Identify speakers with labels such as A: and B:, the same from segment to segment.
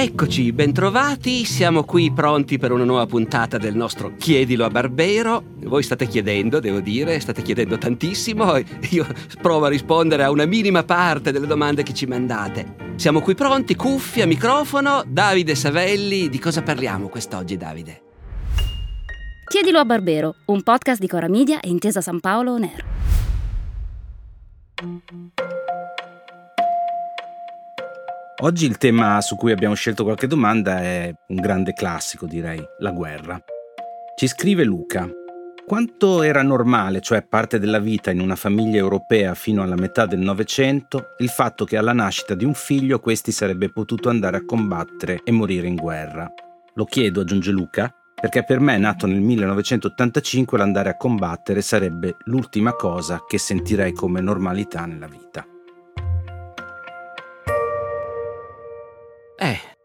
A: Eccoci, bentrovati, siamo qui pronti per una nuova puntata del nostro Chiedilo a Barbero. Voi state chiedendo, devo dire, state chiedendo tantissimo. Io provo a rispondere a una minima parte delle domande che ci mandate. Siamo qui pronti, cuffia, microfono. Davide Savelli, di cosa parliamo quest'oggi, Davide?
B: Chiedilo a Barbero, un podcast di Cora Media e Intesa San Paolo On Air.
C: Oggi il tema su cui abbiamo scelto qualche domanda è un grande classico, direi, la guerra. Ci scrive Luca. Quanto era normale, cioè parte della vita in una famiglia europea fino alla metà del Novecento, il fatto che alla nascita di un figlio questi sarebbe potuto andare a combattere e morire in guerra? Lo chiedo, aggiunge Luca, perché per me, nato nel 1985, l'andare a combattere sarebbe l'ultima cosa che sentirei come normalità nella vita.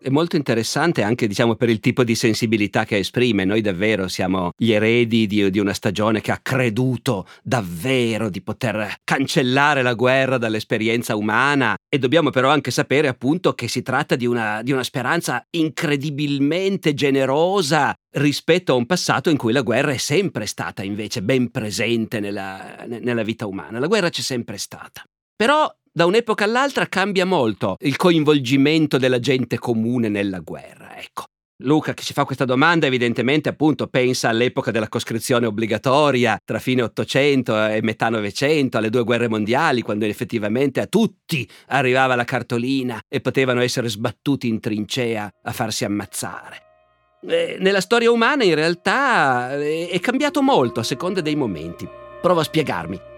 A: È molto interessante anche diciamo per il tipo di sensibilità che esprime. Noi davvero siamo gli eredi di, di, una stagione che ha creduto davvero di poter cancellare la guerra dall'esperienza umana e dobbiamo però anche sapere appunto che si tratta di una, di una speranza incredibilmente generosa rispetto a un passato in cui la guerra è sempre stata invece ben presente nella, nella vita umana. La guerra c'è sempre stata. Però da un'epoca all'altra cambia molto il coinvolgimento della gente comune nella guerra, ecco. Luca che ci fa questa domanda evidentemente appunto pensa all'epoca della coscrizione obbligatoria tra fine 800 e metà 900, alle due guerre mondiali, quando effettivamente a tutti arrivava la cartolina e potevano essere sbattuti in trincea a farsi ammazzare. Nella storia umana in realtà è cambiato molto a seconda dei momenti. Provo a spiegarmi.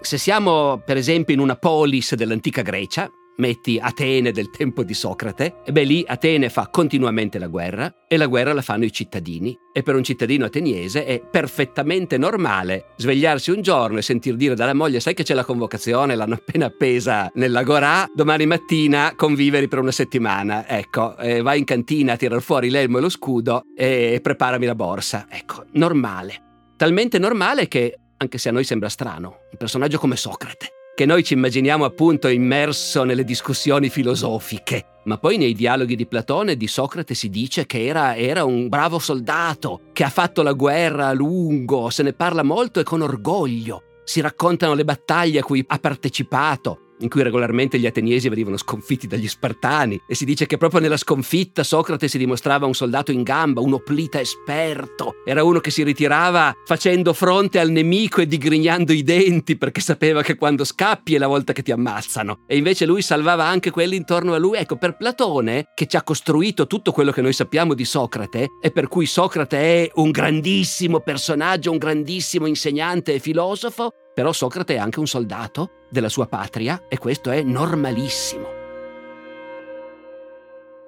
A: Se siamo, per esempio, in una polis dell'antica Grecia, metti Atene del tempo di Socrate, e beh lì Atene fa continuamente la guerra e la guerra la fanno i cittadini. E per un cittadino ateniese è perfettamente normale svegliarsi un giorno e sentir dire dalla moglie sai che c'è la convocazione, l'hanno appena appesa nell'agorà, domani mattina conviveri per una settimana. Ecco, eh, vai in cantina a tirar fuori l'elmo e lo scudo e preparami la borsa. Ecco, normale. Talmente normale che anche se a noi sembra strano, un personaggio come Socrate, che noi ci immaginiamo appunto immerso nelle discussioni filosofiche, ma poi nei dialoghi di Platone di Socrate si dice che era, era un bravo soldato, che ha fatto la guerra a lungo, se ne parla molto e con orgoglio, si raccontano le battaglie a cui ha partecipato, in cui regolarmente gli ateniesi venivano sconfitti dagli spartani e si dice che proprio nella sconfitta Socrate si dimostrava un soldato in gamba, un oplita esperto, era uno che si ritirava facendo fronte al nemico e digrignando i denti perché sapeva che quando scappi è la volta che ti ammazzano e invece lui salvava anche quelli intorno a lui. Ecco, per Platone, che ci ha costruito tutto quello che noi sappiamo di Socrate e per cui Socrate è un grandissimo personaggio, un grandissimo insegnante e filosofo, però Socrate è anche un soldato della sua patria e questo è normalissimo.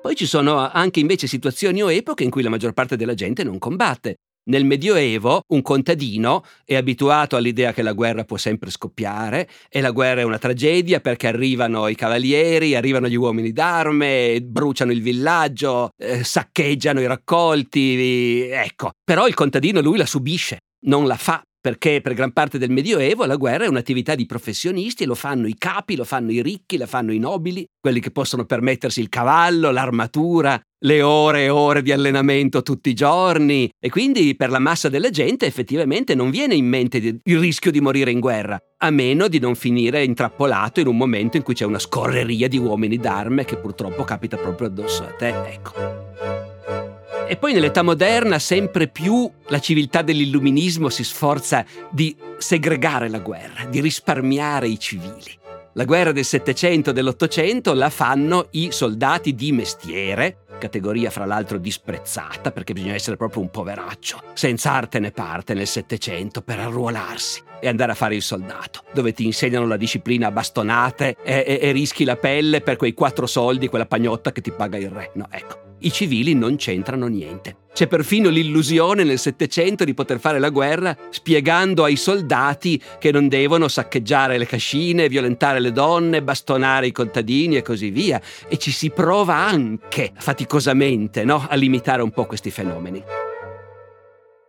A: Poi ci sono anche invece situazioni o epoche in cui la maggior parte della gente non combatte. Nel Medioevo un contadino è abituato all'idea che la guerra può sempre scoppiare e la guerra è una tragedia perché arrivano i cavalieri, arrivano gli uomini d'arme, bruciano il villaggio, eh, saccheggiano i raccolti, ecco. Però il contadino lui la subisce, non la fa perché per gran parte del Medioevo la guerra è un'attività di professionisti e lo fanno i capi, lo fanno i ricchi, la fanno i nobili, quelli che possono permettersi il cavallo, l'armatura, le ore e ore di allenamento tutti i giorni e quindi per la massa della gente effettivamente non viene in mente il rischio di morire in guerra, a meno di non finire intrappolato in un momento in cui c'è una scorreria di uomini d'arme che purtroppo capita proprio addosso a te, ecco. E poi nell'età moderna sempre più la civiltà dell'illuminismo si sforza di segregare la guerra, di risparmiare i civili. La guerra del Settecento e dell'Ottocento la fanno i soldati di mestiere, categoria fra l'altro disprezzata perché bisogna essere proprio un poveraccio, senza arte né parte nel Settecento per arruolarsi e andare a fare il soldato, dove ti insegnano la disciplina a bastonate e, e, e rischi la pelle per quei quattro soldi, quella pagnotta che ti paga il re. No, ecco i civili non c'entrano niente. C'è perfino l'illusione nel Settecento di poter fare la guerra spiegando ai soldati che non devono saccheggiare le cascine, violentare le donne, bastonare i contadini e così via. E ci si prova anche faticosamente no? a limitare un po' questi fenomeni.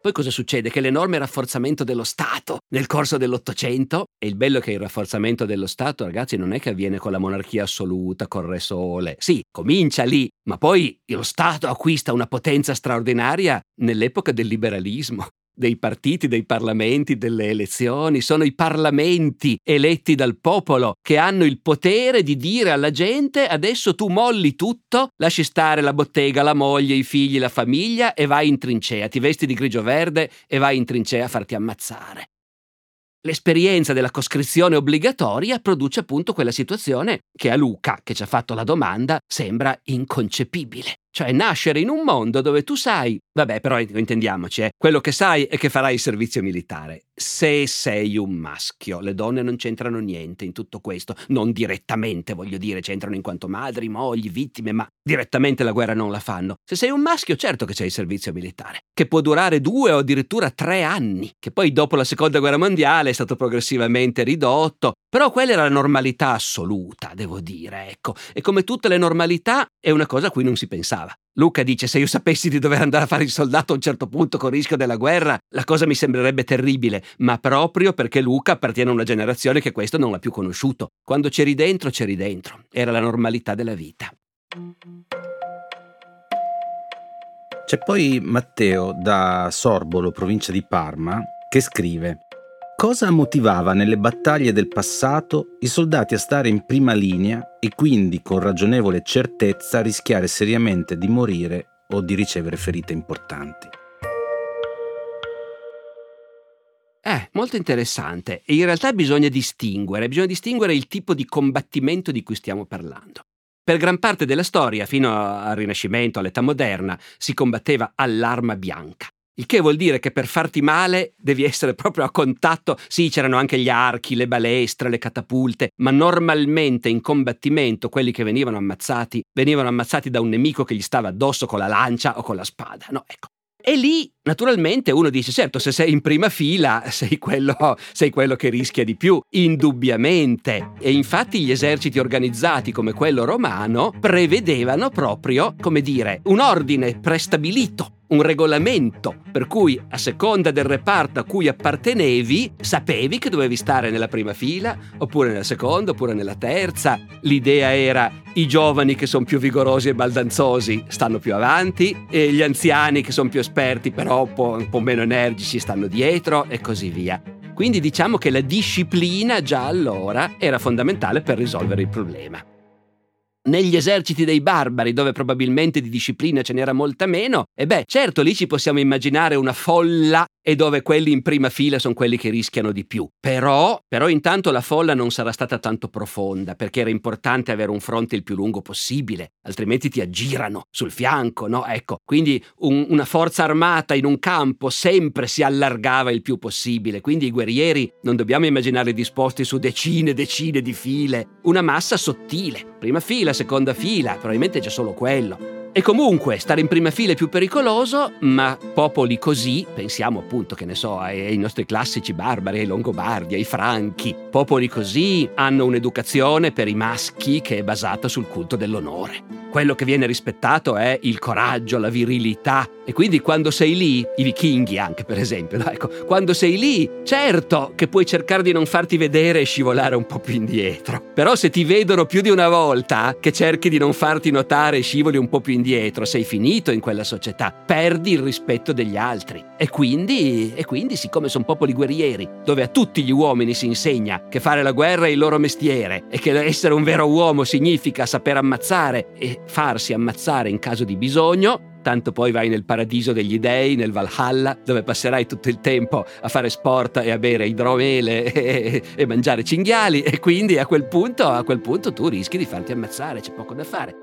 A: Poi cosa succede? Che l'enorme rafforzamento dello Stato nel corso dell'Ottocento, e il bello è che il rafforzamento dello Stato, ragazzi, non è che avviene con la monarchia assoluta, col re sole. Sì, comincia lì, ma poi lo Stato acquista una potenza straordinaria nell'epoca del liberalismo dei partiti, dei parlamenti, delle elezioni, sono i parlamenti eletti dal popolo che hanno il potere di dire alla gente adesso tu molli tutto, lasci stare la bottega, la moglie, i figli, la famiglia e vai in trincea, ti vesti di grigio verde e vai in trincea a farti ammazzare. L'esperienza della coscrizione obbligatoria produce appunto quella situazione che a Luca, che ci ha fatto la domanda, sembra inconcepibile. Cioè nascere in un mondo dove tu sai, vabbè però intendiamoci, eh, quello che sai è che farai il servizio militare. Se sei un maschio, le donne non c'entrano niente in tutto questo, non direttamente voglio dire, c'entrano in quanto madri, mogli, vittime, ma direttamente la guerra non la fanno. Se sei un maschio certo che c'è il servizio militare, che può durare due o addirittura tre anni, che poi dopo la seconda guerra mondiale è stato progressivamente ridotto, però quella era la normalità assoluta, devo dire, ecco, e come tutte le normalità è una cosa a cui non si pensava. Luca dice: Se io sapessi di dover andare a fare il soldato a un certo punto con rischio della guerra, la cosa mi sembrerebbe terribile, ma proprio perché Luca appartiene a una generazione che questo non l'ha più conosciuto. Quando c'eri dentro, c'eri dentro. Era la normalità della vita.
C: C'è poi Matteo da Sorbolo, provincia di Parma, che scrive Cosa motivava nelle battaglie del passato i soldati a stare in prima linea e quindi con ragionevole certezza rischiare seriamente di morire o di ricevere ferite importanti?
A: Eh, molto interessante. E in realtà bisogna distinguere, bisogna distinguere il tipo di combattimento di cui stiamo parlando. Per gran parte della storia, fino al Rinascimento, all'età moderna, si combatteva all'arma bianca. Il che vuol dire che per farti male devi essere proprio a contatto. Sì, c'erano anche gli archi, le balestre, le catapulte, ma normalmente in combattimento quelli che venivano ammazzati venivano ammazzati da un nemico che gli stava addosso con la lancia o con la spada. No, ecco. E lì, naturalmente, uno dice: certo, se sei in prima fila, sei quello, sei quello, che rischia di più, indubbiamente. E infatti gli eserciti organizzati come quello romano prevedevano proprio, come dire, un ordine prestabilito un regolamento per cui a seconda del reparto a cui appartenevi sapevi che dovevi stare nella prima fila oppure nella seconda oppure nella terza. L'idea era i giovani che sono più vigorosi e baldanzosi stanno più avanti e gli anziani che sono più esperti però un po', un po meno energici stanno dietro e così via. Quindi diciamo che la disciplina già allora era fondamentale per risolvere il problema negli eserciti dei barbari, dove probabilmente di disciplina ce n'era molta meno, e beh, certo lì ci possiamo immaginare una folla e dove quelli in prima fila sono quelli che rischiano di più. Però, però intanto la folla non sarà stata tanto profonda, perché era importante avere un fronte il più lungo possibile, altrimenti ti aggirano sul fianco, no? Ecco, quindi un, una forza armata in un campo sempre si allargava il più possibile, quindi i guerrieri non dobbiamo immaginare disposti su decine e decine di file, una massa sottile, prima fila, seconda fila, probabilmente c'è solo quello. E comunque stare in prima fila è più pericoloso, ma popoli così, pensiamo appunto che ne so, ai, nostri classici barbari, ai Longobardi, ai Franchi, popoli così hanno un'educazione per i maschi che è basata sul culto dell'onore. Quello che viene rispettato è il coraggio, la virilità. E quindi quando sei lì, i vichinghi anche per esempio, no? ecco, quando sei lì, certo che puoi cercare di non farti vedere e scivolare un po' più indietro. Però se ti vedono più di una volta, che cerchi di non farti notare e scivoli un po' più indietro, sei finito in quella società, perdi il rispetto degli altri. E quindi, e quindi siccome sono popoli guerrieri, dove a tutti gli uomini si insegna che fare la guerra è il loro mestiere e che essere un vero uomo significa saper ammazzare e farsi ammazzare in caso di bisogno, tanto poi vai nel paradiso degli dei, nel Valhalla, dove passerai tutto il tempo a fare sport e a bere idromele e, e mangiare cinghiali e quindi a quel, punto, a quel punto tu rischi di farti ammazzare, c'è poco da fare.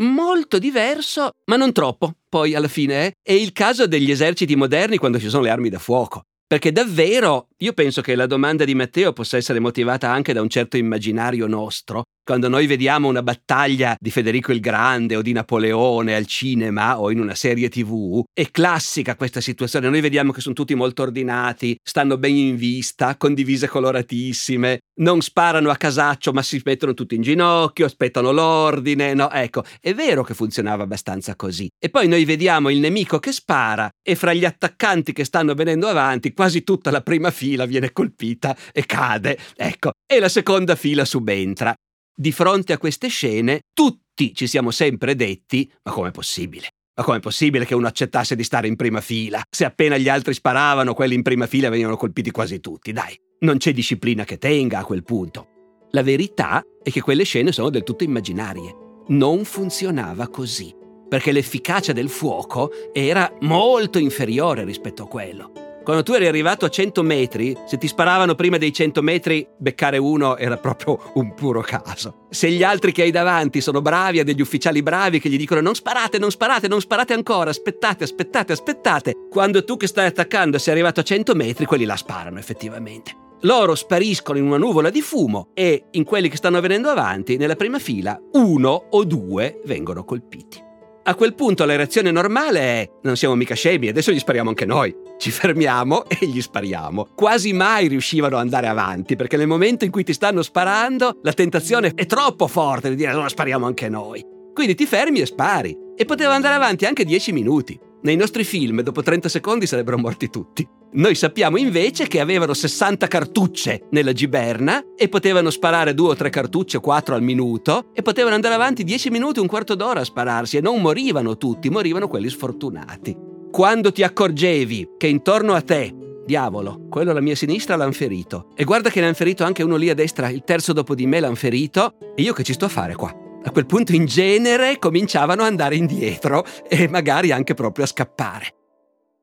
A: Molto diverso, ma non troppo, poi alla fine, eh, è il caso degli eserciti moderni quando ci sono le armi da fuoco. Perché davvero io penso che la domanda di Matteo possa essere motivata anche da un certo immaginario nostro, quando noi vediamo una battaglia di Federico il Grande o di Napoleone al cinema o in una serie tv, è classica questa situazione. Noi vediamo che sono tutti molto ordinati, stanno ben in vista, con divise coloratissime, non sparano a casaccio ma si mettono tutti in ginocchio, aspettano l'ordine. No, ecco, è vero che funzionava abbastanza così. E poi noi vediamo il nemico che spara e fra gli attaccanti che stanno venendo avanti quasi tutta la prima fila viene colpita e cade. Ecco, e la seconda fila subentra di fronte a queste scene tutti ci siamo sempre detti ma com'è possibile? Ma com'è possibile che uno accettasse di stare in prima fila? Se appena gli altri sparavano, quelli in prima fila venivano colpiti quasi tutti, dai. Non c'è disciplina che tenga a quel punto. La verità è che quelle scene sono del tutto immaginarie. Non funzionava così, perché l'efficacia del fuoco era molto inferiore rispetto a quello. Quando tu eri arrivato a 100 metri, se ti sparavano prima dei 100 metri, beccare uno era proprio un puro caso. Se gli altri che hai davanti sono bravi, ha degli ufficiali bravi che gli dicono non sparate, non sparate, non sparate ancora, aspettate, aspettate, aspettate, quando tu che stai attaccando sei arrivato a 100 metri, quelli la sparano effettivamente. Loro spariscono in una nuvola di fumo e in quelli che stanno venendo avanti, nella prima fila, uno o due vengono colpiti. A quel punto la reazione normale è non siamo mica scemi, adesso gli spariamo anche noi. Ci fermiamo e gli spariamo. Quasi mai riuscivano ad andare avanti, perché nel momento in cui ti stanno sparando, la tentazione è troppo forte di dire allora spariamo anche noi. Quindi ti fermi e spari. E poteva andare avanti anche 10 minuti. Nei nostri film, dopo 30 secondi, sarebbero morti tutti. Noi sappiamo invece che avevano 60 cartucce nella giberna e potevano sparare due o tre cartucce quattro al minuto e potevano andare avanti 10 minuti, un quarto d'ora a spararsi e non morivano tutti, morivano quelli sfortunati. Quando ti accorgevi che intorno a te Diavolo, quello alla mia sinistra l'han ferito. E guarda che ne hanno ferito anche uno lì a destra, il terzo dopo di me l'han ferito. E io che ci sto a fare qua? a quel punto in genere cominciavano ad andare indietro e magari anche proprio a scappare.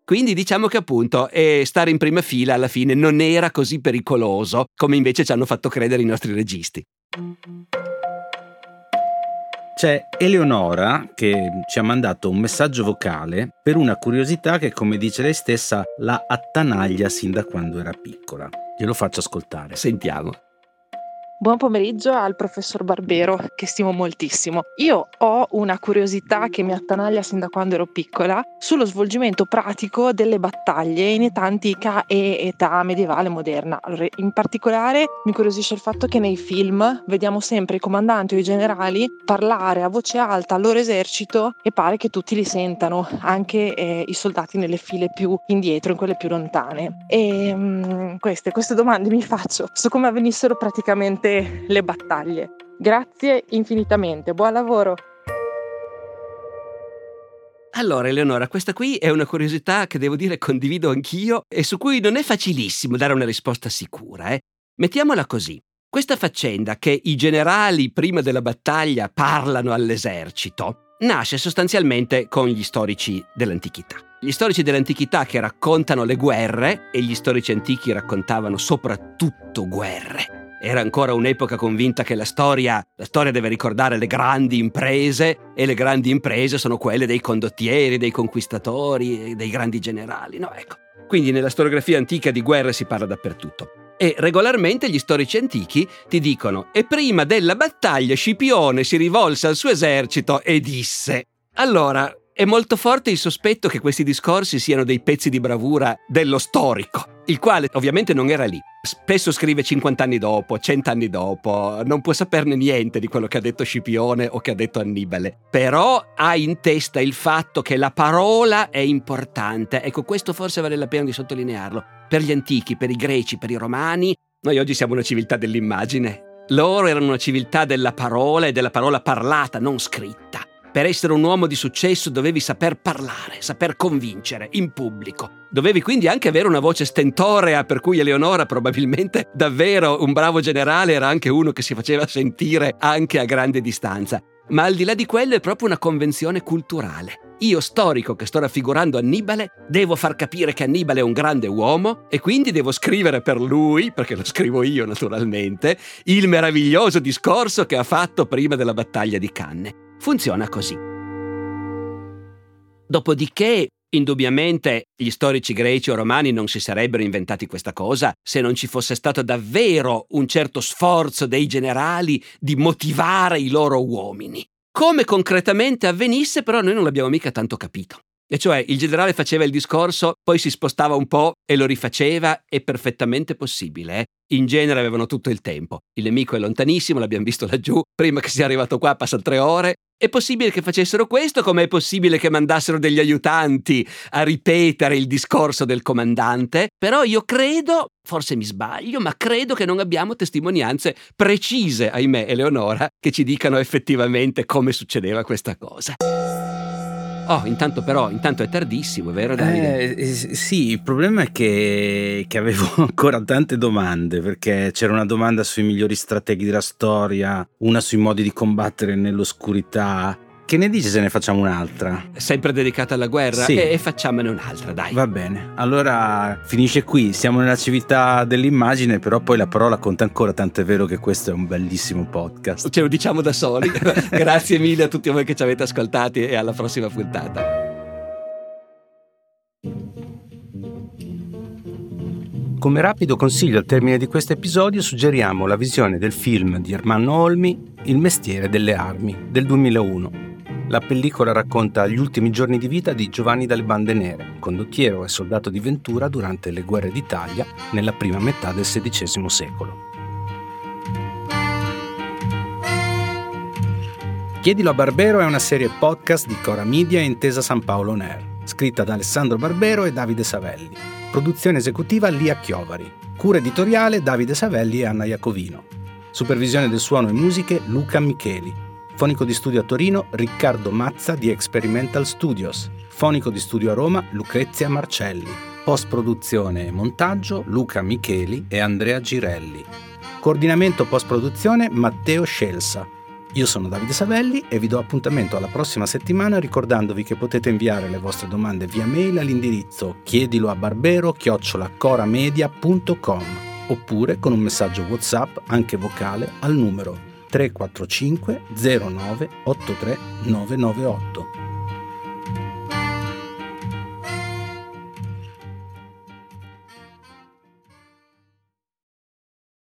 A: Quindi diciamo che appunto eh, stare in prima fila alla fine non era così pericoloso come invece ci hanno fatto credere i nostri registi.
C: C'è Eleonora che ci ha mandato un messaggio vocale per una curiosità che, come dice lei stessa, la attanaglia sin da quando era piccola. Glielo faccio ascoltare.
A: Sentiamo.
D: Buon pomeriggio al professor Barbero, che stimo moltissimo. Io ho una curiosità che mi attanaglia sin da quando ero piccola sullo svolgimento pratico delle battaglie in età antica e età medievale moderna. Allora, in particolare mi curiosisce il fatto che nei film vediamo sempre i comandanti o i generali parlare a voce alta al loro esercito e pare che tutti li sentano, anche eh, i soldati nelle file più indietro, in quelle più lontane. E um, queste, queste domande mi faccio su come avvenissero praticamente durante le battaglie. Grazie infinitamente, buon lavoro!
A: Allora, Eleonora, questa qui è una curiosità che devo dire condivido anch'io e su cui non è facilissimo dare una risposta sicura. Eh? Mettiamola così. Questa faccenda che i generali prima della battaglia parlano all'esercito nasce sostanzialmente con gli storici dell'antichità. Gli storici dell'antichità che raccontano le guerre e gli storici antichi raccontavano soprattutto guerre era ancora un'epoca convinta che la storia, la storia deve ricordare le grandi imprese e le grandi imprese sono quelle dei condottieri, dei conquistatori, dei grandi generali. No, ecco. Quindi nella storiografia antica di guerre si parla dappertutto. E regolarmente gli storici antichi ti dicono: E prima della battaglia Scipione si rivolse al suo esercito e disse. Allora, è molto forte il sospetto che questi discorsi siano dei pezzi di bravura dello storico, il quale ovviamente non era lì. Spesso scrive 50 anni dopo, 100 anni dopo, non può saperne niente di quello che ha detto Scipione o che ha detto Annibale, però ha in testa il fatto che la parola è importante. Ecco, questo forse vale la pena di sottolinearlo. Per gli antichi, per i greci, per i romani, noi oggi siamo una civiltà dell'immagine. Loro erano una civiltà della parola e della parola parlata, non scritta. Per essere un uomo di successo dovevi saper parlare, saper convincere in pubblico. Dovevi quindi anche avere una voce stentorea, per cui Eleonora probabilmente davvero un bravo generale era anche uno che si faceva sentire anche a grande distanza. Ma al di là di quello è proprio una convenzione culturale. Io, storico che sto raffigurando Annibale, devo far capire che Annibale è un grande uomo e quindi devo scrivere per lui, perché lo scrivo io naturalmente, il meraviglioso discorso che ha fatto prima della battaglia di Cannes. Funziona così. Dopodiché Indubbiamente gli storici greci o romani non si sarebbero inventati questa cosa se non ci fosse stato davvero un certo sforzo dei generali di motivare i loro uomini. Come concretamente avvenisse però noi non l'abbiamo mica tanto capito. E cioè il generale faceva il discorso, poi si spostava un po' e lo rifaceva, è perfettamente possibile. Eh? In genere avevano tutto il tempo. Il nemico è lontanissimo, l'abbiamo visto laggiù, prima che sia arrivato qua passano tre ore. È possibile che facessero questo, come è possibile che mandassero degli aiutanti a ripetere il discorso del comandante, però io credo, forse mi sbaglio, ma credo che non abbiamo testimonianze precise, ahimè, Eleonora, che ci dicano effettivamente come succedeva questa cosa. Oh, intanto però, intanto è tardissimo, vero Davide?
C: Eh, sì, il problema è che, che, avevo ancora tante domande, perché c'era una domanda sui migliori strateghi della storia, una sui modi di combattere nell'oscurità, che ne dici se ne facciamo un'altra?
A: Sempre dedicata alla guerra?
C: Sì.
A: E facciamone un'altra, dai.
C: Va bene. Allora finisce qui. Siamo nella civiltà dell'immagine, però poi la parola conta ancora, tanto è vero che questo è un bellissimo podcast.
A: Ce lo diciamo da soli. Grazie mille a tutti voi che ci avete ascoltati e alla prossima puntata.
C: Come rapido consiglio al termine di questo episodio suggeriamo la visione del film di Ermanno Olmi Il mestiere delle armi del 2001 la pellicola racconta gli ultimi giorni di vita di Giovanni dalle Bande Nere, condottiero e soldato di Ventura durante le guerre d'Italia nella prima metà del XVI secolo. Chiedilo a Barbero è una serie podcast di Cora Media e Intesa San Paolo Air, scritta da Alessandro Barbero e Davide Savelli. Produzione esecutiva Lia Chiovari. Cura editoriale Davide Savelli e Anna Iacovino. Supervisione del suono e musiche Luca Micheli. Fonico di studio a Torino Riccardo Mazza di Experimental Studios. Fonico di studio a Roma Lucrezia Marcelli. Post produzione e montaggio Luca Micheli e Andrea Girelli. Coordinamento post produzione Matteo Scelsa. Io sono Davide Savelli e vi do appuntamento alla prossima settimana ricordandovi che potete inviare le vostre domande via mail all'indirizzo chiedilo a barbero chiocciolacoramedia.com oppure con un messaggio WhatsApp anche vocale al numero 345 09 83 998.